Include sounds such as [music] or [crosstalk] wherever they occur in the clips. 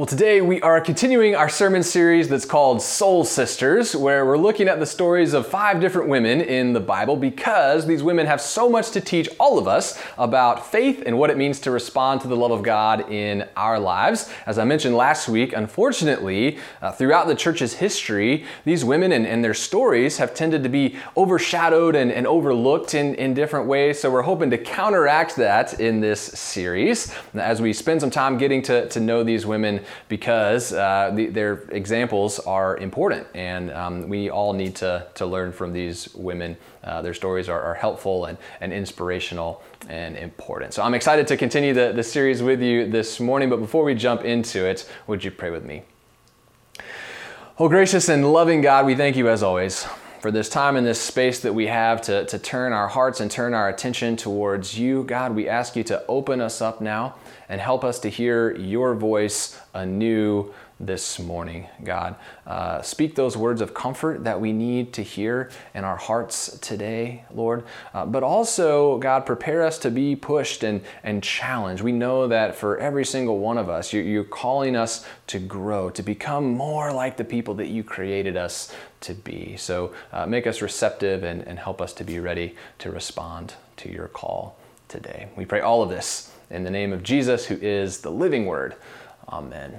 Well, today we are continuing our sermon series that's called Soul Sisters, where we're looking at the stories of five different women in the Bible because these women have so much to teach all of us about faith and what it means to respond to the love of God in our lives. As I mentioned last week, unfortunately, uh, throughout the church's history, these women and, and, their stories have tended to be overshadowed and, and overlooked in, in different ways. So we're hoping to counteract that in this series as we spend some time getting to, to know these women because uh, the, their examples are important and um, we all need to, to learn from these women. Uh, their stories are, are, helpful and, and inspirational and important. So I'm excited to continue the, the series with you this morning, but before we jump into it, would you pray with me? Oh, gracious and loving God, we thank you as always for this time and this space that we have to, to turn our hearts and turn our attention towards you. God, we ask you to open us up now and help us to hear your voice anew this morning, God. Uh, speak those words of comfort that we need to hear in our hearts today, Lord. Uh, but also, God, prepare us to be pushed and, and challenged. We know that for every single one of us, you, you're calling us to grow, to become more like the people that you created us to be. So uh, make us receptive and, and help us to be ready to respond to your call today. We pray all of this in the name of Jesus, who is the living word. Amen.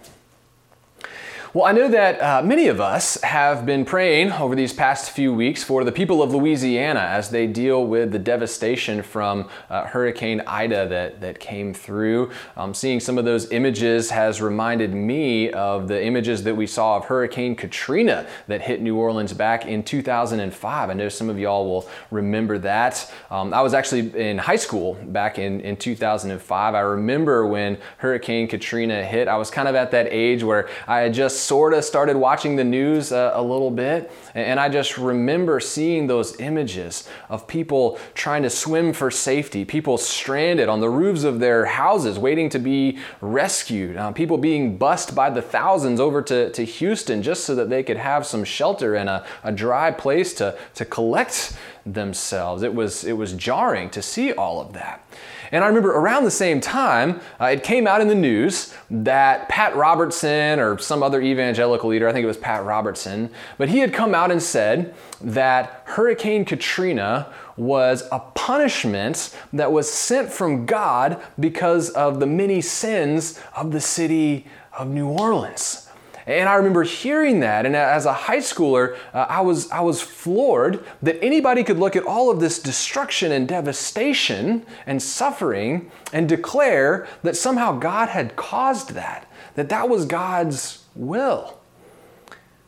Well, I know that uh, many of us have been praying over these past few weeks for the people of Louisiana as they deal with the devastation from uh, Hurricane Ida that, that came through. Um, seeing some of those images has reminded me of the images that we saw of Hurricane Katrina that hit New Orleans back in 2005. I know some of y'all will remember that. Um, I was actually in high school back in, in 2005. I remember when Hurricane Katrina hit, I was kind of at that age where I had just sort of started watching the news uh, a little bit, and I just remember seeing those images of people trying to swim for safety, people stranded on the roofs of their houses waiting to be rescued, uh, people being bussed by the thousands over to, to Houston just so that they could have some shelter and a, a dry place to, to collect themselves. It was, it was jarring to see all of that. And I remember around the same time, uh, it came out in the news that Pat Robertson or some other evangelical leader, I think it was Pat Robertson, but he had come out and said that Hurricane Katrina was a punishment that was sent from God because of the many sins of the city of New Orleans. And I remember hearing that, and as a high schooler, uh, I, was, I was floored that anybody could look at all of this destruction and devastation and suffering and declare that somehow God had caused that, that that was God's will.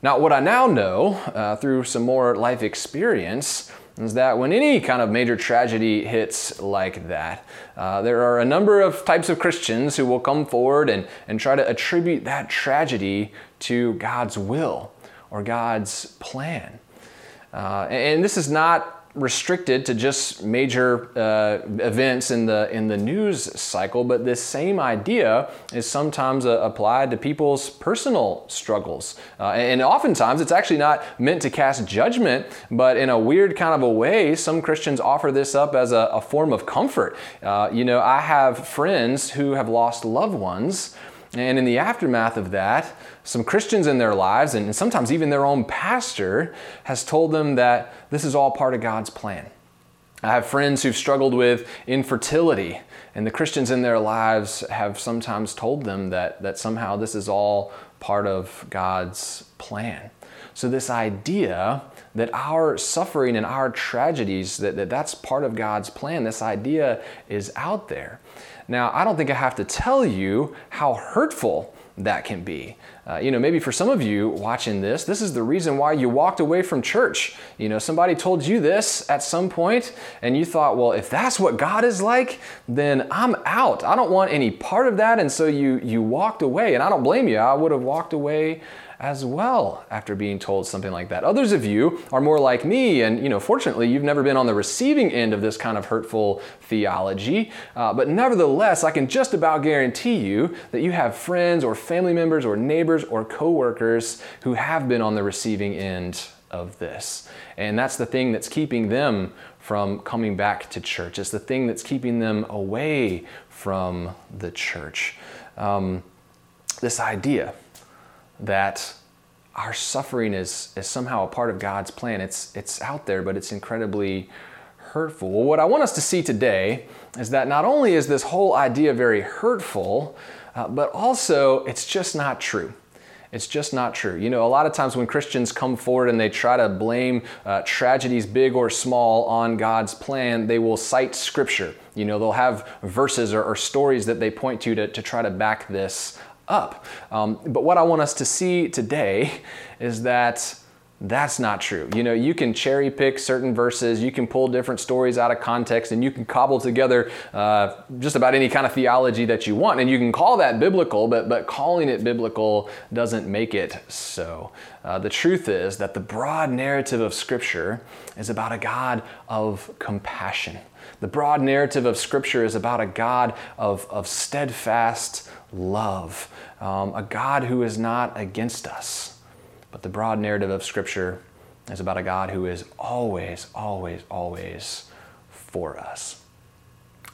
Now, what I now know uh, through some more life experience is that when any kind of major tragedy hits like that, uh, there are a number of types of Christians who will come forward and, and try to attribute that tragedy to God's will or God's plan. Uh, and this is not restricted to just major uh, events in the in the news cycle, but this same idea is sometimes uh, applied to people's personal struggles, uh, and oftentimes it's actually not meant to cast judgment, but in a weird kind of a way, some Christians offer this up as a, a form of comfort. Uh, you know, I have friends who have lost loved ones. And in the aftermath of that, some Christians in their lives, and sometimes even their own pastor, has told them that this is all part of God's plan. I have friends who've struggled with infertility, and the Christians in their lives have sometimes told them that, that somehow this is all part of God's plan. So, this idea that our suffering and our tragedies, that, that that's part of God's plan, this idea is out there. Now, I don't think I have to tell you how hurtful that can be. Uh, you know, maybe for some of you watching this, this is the reason why you walked away from church. You know, somebody told you this at some point, and you thought, well, if that's what God is like, then I'm out. I don't want any part of that. And so you, you walked away, and I don't blame you. I would have walked away as well after being told something like that. Others of you are more like me, and you know, fortunately, you've never been on the receiving end of this kind of hurtful theology. Uh, but nevertheless, I can just about guarantee you that you have friends or family members or neighbors or coworkers who have been on the receiving end of this. And that's the thing that's keeping them from coming back to church. It's the thing that's keeping them away from the church. Um, this idea that our suffering is, is somehow a part of God's plan. It's, it's out there, but it's incredibly hurtful. Well, what I want us to see today is that not only is this whole idea very hurtful, uh, but also it's just not true. It's just not true. You know, a lot of times when Christians come forward and they try to blame uh, tragedies, big or small, on God's plan, they will cite scripture. You know, they'll have verses or, or stories that they point to, to to try to back this up. Um, but what I want us to see today is that that's not true. You know, you can cherry pick certain verses, you can pull different stories out of context, and you can cobble together uh, just about any kind of theology that you want. And you can call that biblical, but, but calling it biblical doesn't make it so. Uh, the truth is that the broad narrative of Scripture is about a God of compassion. The broad narrative of Scripture is about a God of, of steadfast love, um, a God who is not against us. But the broad narrative of Scripture is about a God who is always, always, always for us.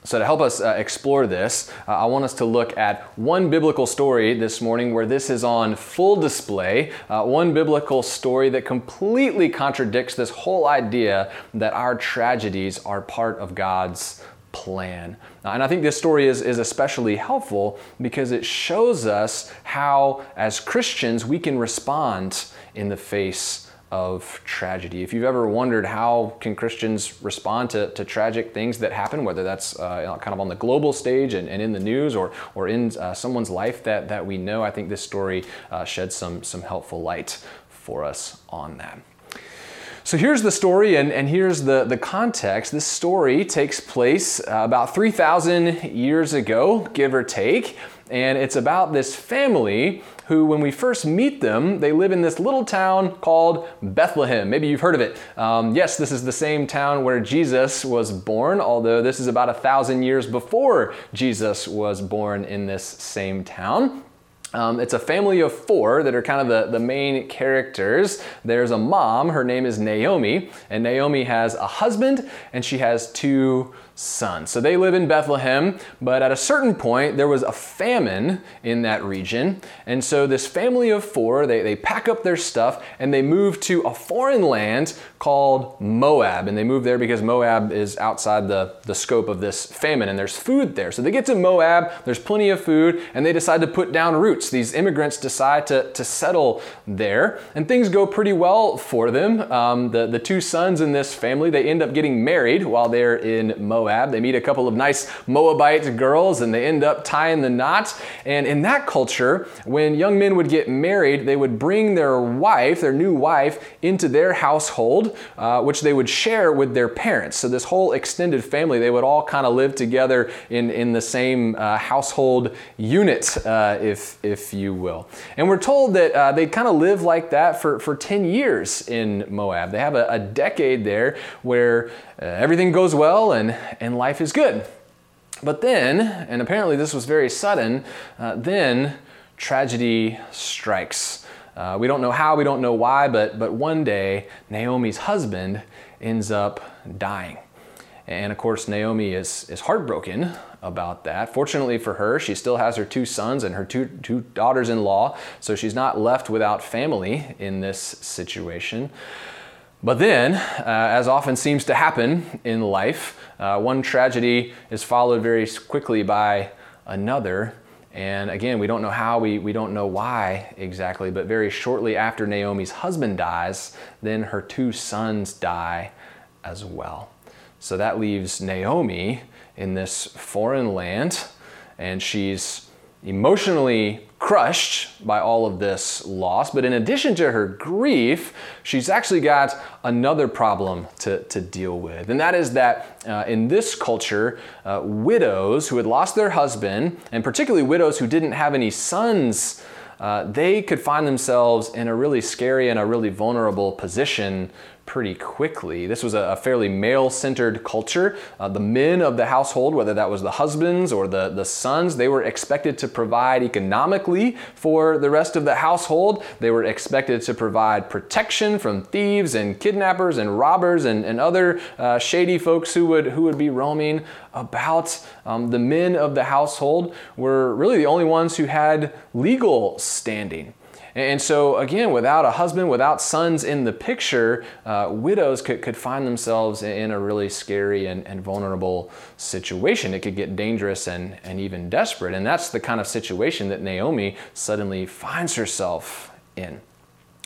So, to help us uh, explore this, uh, I want us to look at one biblical story this morning where this is on full display. Uh, one biblical story that completely contradicts this whole idea that our tragedies are part of God's plan. And I think this story is, is especially helpful because it shows us how, as Christians, we can respond in the face of tragedy. If you've ever wondered how can Christians respond to, to tragic things that happen, whether that's uh, kind of on the global stage and, and in the news or, or in uh, someone's life that, that we know, I think this story uh, sheds some, some helpful light for us on that. So here's the story, and, and here's the, the context. This story takes place uh, about 3,000 years ago, give or take, and it's about this family who, when we first meet them, they live in this little town called Bethlehem. Maybe you've heard of it. Um, yes, this is the same town where Jesus was born, although this is about a thousand years before Jesus was born in this same town. Um, it's a family of four that are kind of the, the main characters. There's a mom, her name is Naomi, and Naomi has a husband and she has two son. So they live in Bethlehem, but at a certain point, there was a famine in that region. And so this family of four, they, they pack up their stuff and they move to a foreign land called Moab. And they move there because Moab is outside the, the scope of this famine and there's food there. So they get to Moab, there's plenty of food, and they decide to put down roots. These immigrants decide to, to settle there, and things go pretty well for them. Um, the, the two sons in this family, they end up getting married while they're in Moab. Moab. They meet a couple of nice Moabite girls and they end up tying the knot. And in that culture, when young men would get married, they would bring their wife, their new wife, into their household, uh, which they would share with their parents. So this whole extended family, they would all kind of live together in, in the same uh, household unit, uh, if, if you will. And we're told that uh, they kind of live like that for, for 10 years in Moab. They have a, a decade there where everything goes well and, and life is good. But then, and apparently this was very sudden, uh, then tragedy strikes. Uh, we don't know how, we don't know why, but, but one day Naomi's husband ends up dying. And of course, Naomi is, is heartbroken about that. Fortunately for her, she still has her two sons and her two, two daughters in law, so she's not left without family in this situation. But then, uh, as often seems to happen in life, uh, one tragedy is followed very quickly by another. And again, we don't know how, we, we don't know why exactly, but very shortly after Naomi's husband dies, then her two sons die as well. So that leaves Naomi in this foreign land, and she's emotionally crushed by all of this loss. But in addition to her grief, she's actually got another problem to, to deal with. And that is that uh, in this culture, uh, widows who had lost their husband, and particularly widows who didn't have any sons uh, they could find themselves in a really scary and a really vulnerable position pretty quickly. This was a, fairly male centered culture. Uh, the men of the household, whether that was the husbands or the, the sons, they were expected to provide economically for the rest of the household. They were expected to provide protection from thieves and kidnappers and robbers and, and other uh, shady folks who would, who would be roaming about. Um, the men of the household were really the only ones who had legal standing. And so, again, without a husband, without sons in the picture, uh, widows could, could find themselves in a really scary and, and vulnerable situation. It could get dangerous and, and even desperate. And that's the kind of situation that Naomi suddenly finds herself in.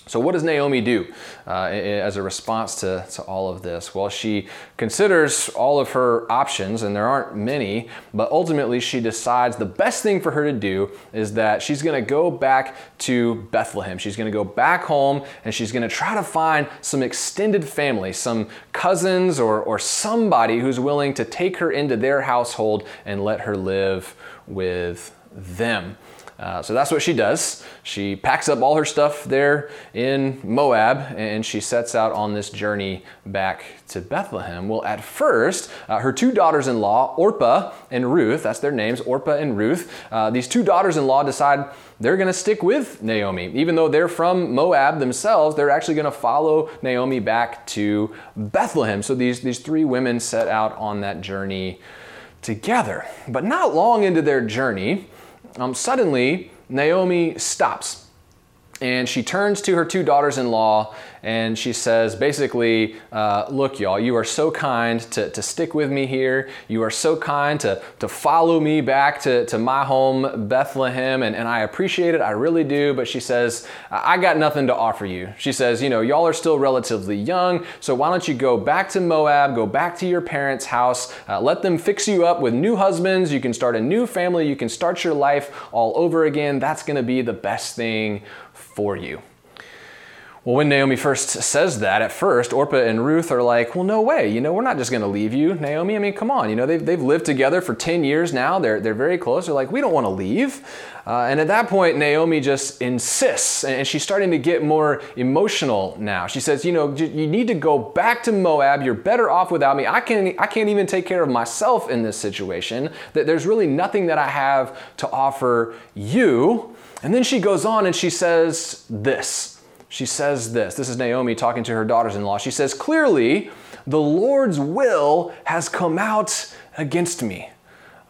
So, what does Naomi do uh, as a response to, to all of this? Well, she considers all of her options, and there aren't many, but ultimately she decides the best thing for her to do is that she's going to go back to Bethlehem. She's going to go back home and she's going to try to find some extended family, some cousins or, or somebody who's willing to take her into their household and let her live with them. Uh, so that's what she does. She packs up all her stuff there in Moab and she sets out on this journey back to Bethlehem. Well, at first, uh, her two daughters in law, Orpah and Ruth, that's their names, Orpah and Ruth, uh, these two daughters in law decide they're going to stick with Naomi. Even though they're from Moab themselves, they're actually going to follow Naomi back to Bethlehem. So these, these three women set out on that journey together. But not long into their journey, um, suddenly Naomi stops and she turns to her two daughters in law and she says, basically, uh, look, y'all, you are so kind to, to stick with me here. You are so kind to, to follow me back to, to my home, Bethlehem, and, and I appreciate it. I really do. But she says, I got nothing to offer you. She says, you know, y'all are still relatively young, so why don't you go back to Moab, go back to your parents' house, uh, let them fix you up with new husbands. You can start a new family. You can start your life all over again. That's going to be the best thing for you. Well, when Naomi first says that, at first, Orpah and Ruth are like, well, no way. You know, we're not just going to leave you, Naomi. I mean, come on. You know, they've, they've lived together for 10 years now. They're, they're very close. They're like, we don't want to leave. Uh, and at that point, Naomi just insists, and she's starting to get more emotional now. She says, you know, you need to go back to Moab. You're better off without me. I can't, I can't even take care of myself in this situation. That There's really nothing that I have to offer you. And then she goes on and she says this she says this. This is Naomi talking to her daughters in law. She says, Clearly, the Lord's will has come out against me.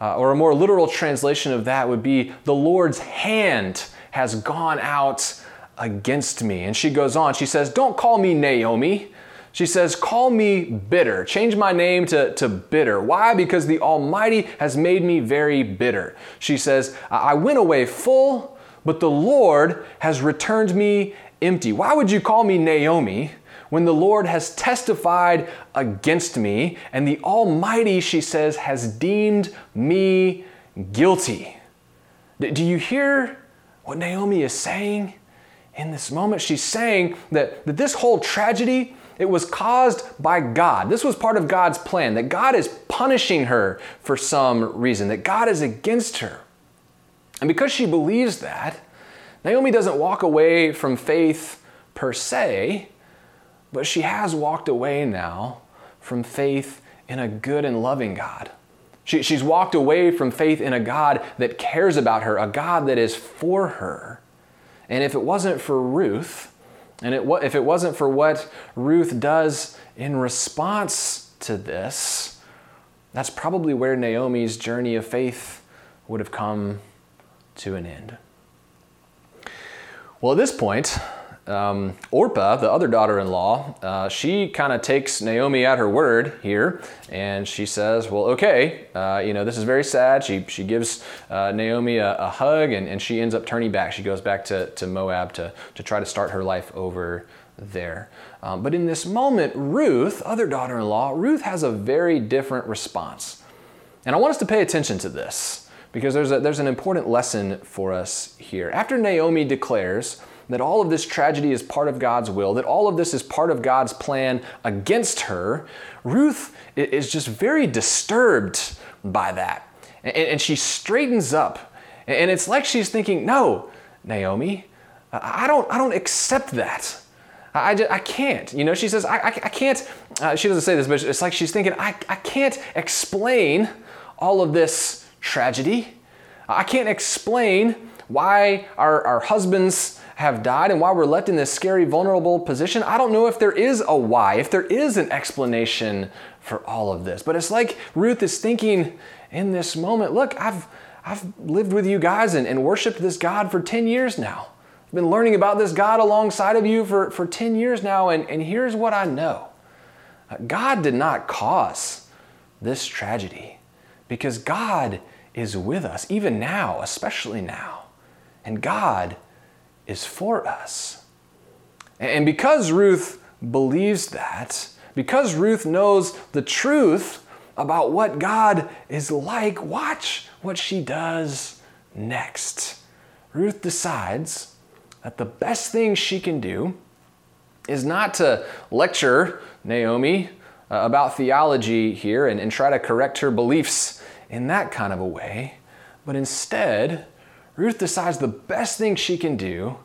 Uh, or a more literal translation of that would be, The Lord's hand has gone out against me. And she goes on, she says, Don't call me Naomi. She says, Call me bitter. Change my name to, to bitter. Why? Because the Almighty has made me very bitter. She says, I went away full, but the Lord has returned me empty. Why would you call me Naomi when the Lord has testified against me and the Almighty, she says, has deemed me guilty? Do you hear what Naomi is saying in this moment? She's saying that, that this whole tragedy, it was caused by God. This was part of God's plan, that God is punishing her for some reason, that God is against her. And because she believes that, Naomi doesn't walk away from faith per se, but she has walked away now from faith in a good and loving God. She, she's walked away from faith in a God that cares about her, a God that is for her. And if it wasn't for Ruth, and it, if it wasn't for what Ruth does in response to this, that's probably where Naomi's journey of faith would have come to an end. Well, at this point, um, Orpah, the other daughter in law, uh, she kind of takes Naomi at her word here and she says, Well, okay, uh, you know, this is very sad. She, she gives uh, Naomi a, a hug and, and she ends up turning back. She goes back to, to Moab to, to try to start her life over there. Um, but in this moment, Ruth, other daughter in law, Ruth has a very different response. And I want us to pay attention to this because there's, a, there's an important lesson for us here. After Naomi declares that all of this tragedy is part of God's will, that all of this is part of God's plan against her, Ruth is just very disturbed by that. And, and she straightens up. And it's like she's thinking, no, Naomi. I don't, I don't accept that. I, just, I can't. You know, she says, I, I, I can't. Uh, she doesn't say this, but it's like she's thinking, I, I can't explain all of this tragedy. I can't explain why our, our husbands have died and why we're left in this scary, vulnerable position. I don't know if there is a why, if there is an explanation for all of this. But it's like Ruth is thinking in this moment look, I've, I've lived with you guys and, and worshiped this God for 10 years now. I've been learning about this God alongside of you for, for 10 years now, and, and here's what I know God did not cause this tragedy because God is with us, even now, especially now. And God is for us. And because Ruth believes that, because Ruth knows the truth about what God is like, watch what she does next. Ruth decides that the best thing she can do is not to lecture Naomi uh, about theology here and, and try to correct her beliefs in that kind of a way, but instead, Ruth decides the best thing she can do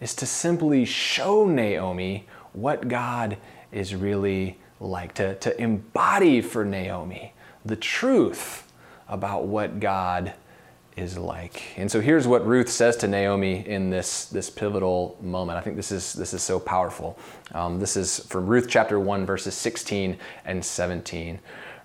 is to simply show Naomi what God is really like, to, to embody for Naomi the truth about what God is like. And so here's what Ruth says to Naomi in this, this pivotal moment. I think this is, this is so powerful. Um, this is from Ruth chapter 1, verses 16 and 17.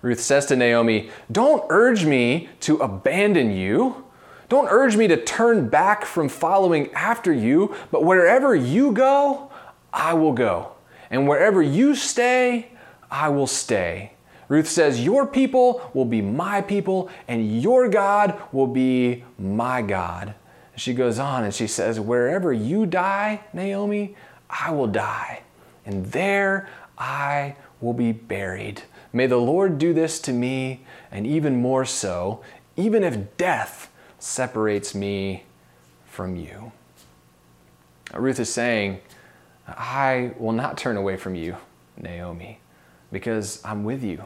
Ruth says to Naomi, Don't urge me to abandon you. Don't urge me to turn back from following after you, but wherever you go, I will go. And wherever you stay, I will stay. Ruth says, Your people will be my people, and your God will be my God. She goes on and she says, Wherever you die, Naomi, I will die, and there I will be buried. May the Lord do this to me, and even more so, even if death separates me from you. Ruth is saying, I will not turn away from you, Naomi, because I'm with you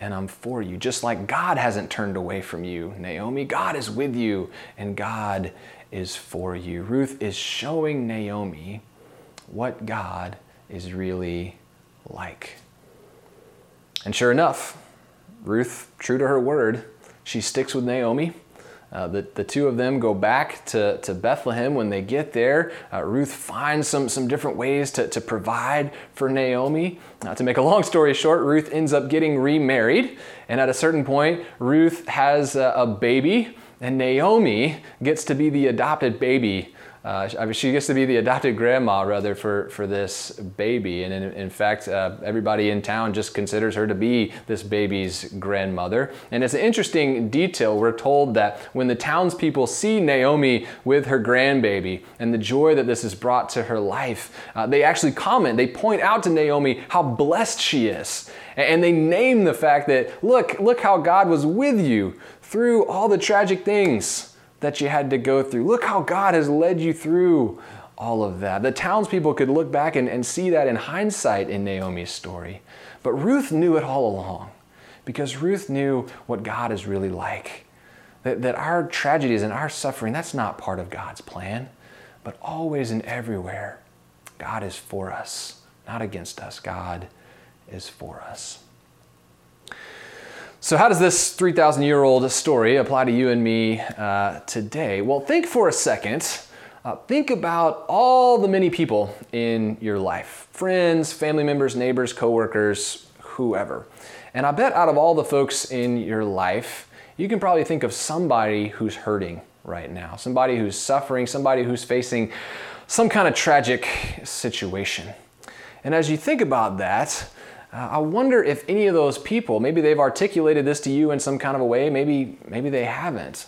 and I'm for you. Just like God hasn't turned away from you, Naomi, God is with you and God is for you. Ruth is showing Naomi what God is really like. And sure enough, Ruth, true to her word, she sticks with Naomi uh, the, the two of them go back to, to Bethlehem. When they get there, uh, Ruth finds some, some different ways to, to provide for Naomi. Uh, to make a long story short, Ruth ends up getting remarried. And at a certain point, Ruth has a, a baby, and Naomi gets to be the adopted baby uh, I mean, she gets to be the adopted grandma rather for, for this baby. And in, in fact, uh, everybody in town just considers her to be this baby's grandmother. And it's an interesting detail. We're told that when the townspeople see Naomi with her grandbaby and the joy that this has brought to her life, uh, they actually comment, they point out to Naomi how blessed she is. And they name the fact that, look, look how God was with you through all the tragic things that you had to go through. Look how God has led you through all of that. The townspeople could look back and, and see that in hindsight in Naomi's story. But Ruth knew it all along because Ruth knew what God is really like. That, that our tragedies and our suffering, that's not part of God's plan, but always and everywhere, God is for us, not against us. God is for us. So, how does this 3,000 year old story apply to you and me uh, today? Well, think for a second. Uh, think about all the many people in your life friends, family members, neighbors, coworkers, whoever. And I bet out of all the folks in your life, you can probably think of somebody who's hurting right now, somebody who's suffering, somebody who's facing some kind of tragic situation. And as you think about that, I wonder if any of those people, maybe they've articulated this to you in some kind of a way, maybe, maybe they haven't.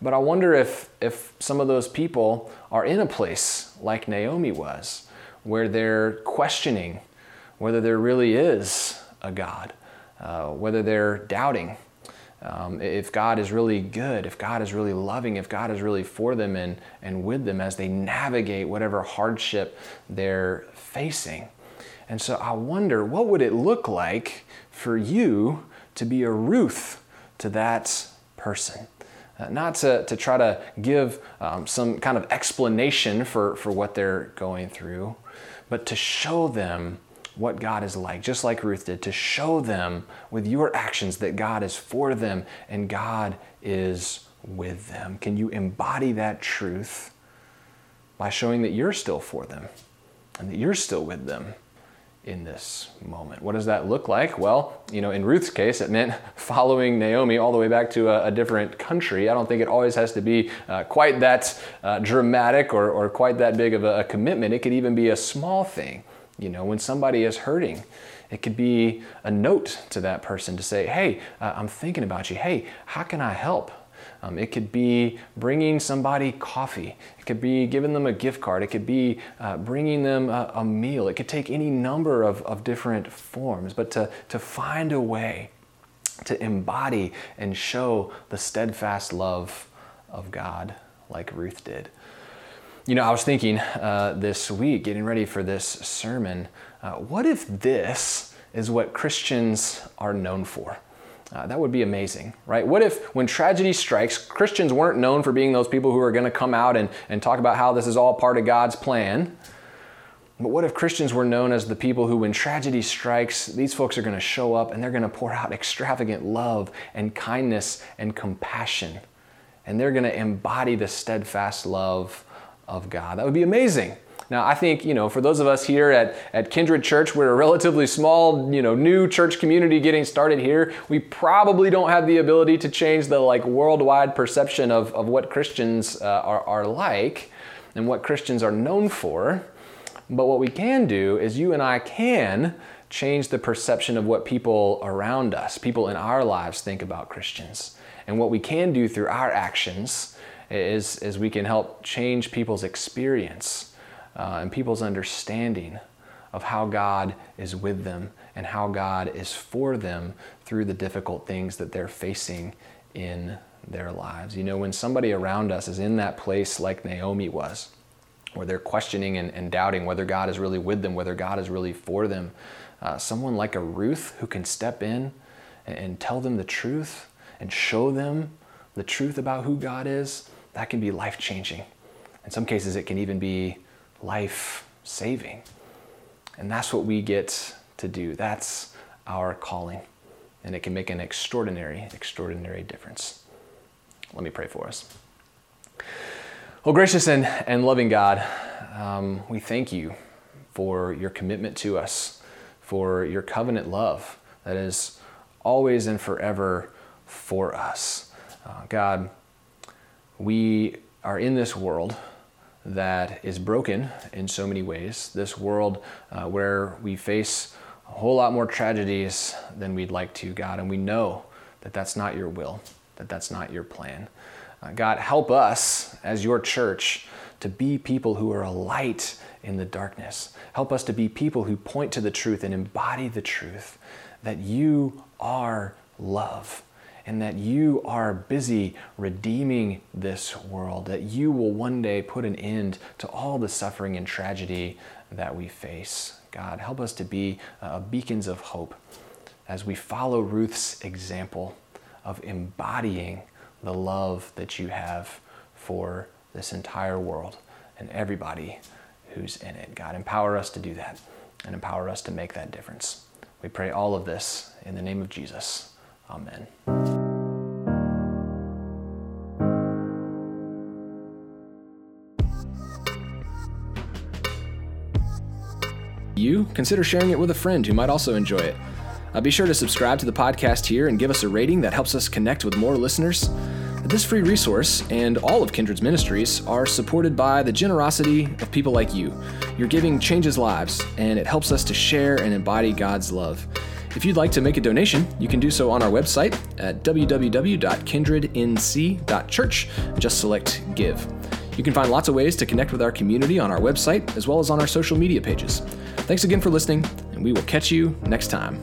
But I wonder if, if some of those people are in a place like Naomi was, where they're questioning whether there really is a God, uh, whether they're doubting um, if God is really good, if God is really loving, if God is really for them and, and with them as they navigate whatever hardship they're facing. And so I wonder what would it look like for you to be a Ruth to that person? uh, not to, to try to give um, some kind of explanation for, for what they're going through, but to show them what God is like, just like Ruth did, to show them with your actions that God is for them and God is with them. Can you embody that truth by showing that you're still for them and that you're still with them? In this moment. What does that look like? Well, you know, in Ruth's case, it meant [laughs] following Naomi all the way back to a, a different country. I don't think it always has to be uh, quite that uh, dramatic or, or quite that big of a, a commitment. It could even be a small thing. You know, when somebody is hurting, it could be a note to that person to say, hey, uh, I'm thinking about you. Hey, how can I help? Um, it could be bringing somebody coffee. It could be giving them a gift card. It could be uh, bringing them a, a, meal. It could take any number of, of different forms, but to, to find a way to embody and show the steadfast love of God like Ruth did. You know, I was thinking uh, this week, getting ready for this sermon, uh, what if this is what Christians are known for? Uh, that would be amazing, right? What if, when tragedy strikes, Christians weren't known for being those people who are going to come out and, and talk about how this is all part of God's plan? But what if Christians were known as the people who, when tragedy strikes, these folks are going to show up and they're going to pour out extravagant love and kindness and compassion? And they're going to embody the steadfast love of God. That would be amazing. Now, I think, you know, for those of us here at, at Kindred Church, we're a relatively small, you know, new church community getting started here. We probably don't have the ability to change the like worldwide perception of, of what Christians uh, are, are like and what Christians are known for. But what we can do is you and I can change the perception of what people around us, people in our lives think about Christians. And what we can do through our actions is, is we can help change people's experience uh, and people's understanding of how God is with them and how God is for them through the difficult things that they're facing in their lives. You know, when somebody around us is in that place like Naomi was, where they're questioning and, and doubting whether God is really with them, whether God is really for them, uh, someone like a Ruth who can step in and, and tell them the truth and show them the truth about who God is, that can be life changing. In some cases, it can even be life saving. And that's what we get to do. That's our calling. And it can make an extraordinary, extraordinary difference. Let me pray for us. Well, gracious and, and loving God, um, we thank you for your commitment to us, for your covenant love that is always and forever for us. Uh, God, we are in this world that is broken in so many ways. This world uh, where we face a whole lot more tragedies than we'd like to, God, and we know that that's not your will, that that's not your plan. Uh, God, help us as your church to be people who are a light in the darkness. Help us to be people who point to the truth and embody the truth that you are love and that you are busy redeeming this world, that you will one day put an end to all the suffering and tragedy that we face. God, help us to be uh, beacons of hope as we follow Ruth's example of embodying the love that you have for this entire world and everybody who's in it. God, empower us to do that and empower us to make that difference. We pray all of this in the name of Jesus. Amen. You consider sharing it with a friend who might also enjoy it. Uh, be sure to subscribe to the podcast here and give us a rating that helps us connect with more listeners. This free resource and all of Kindred's ministries are supported by the generosity of people like you. Your giving changes lives, and it helps us to share and embody God's love. If you'd like to make a donation, you can do so on our website at www.kindrednc.church just select Give. You can find lots of ways to connect with our community on our website as well as on our social media pages. Thanks again for listening, and we will catch you next time.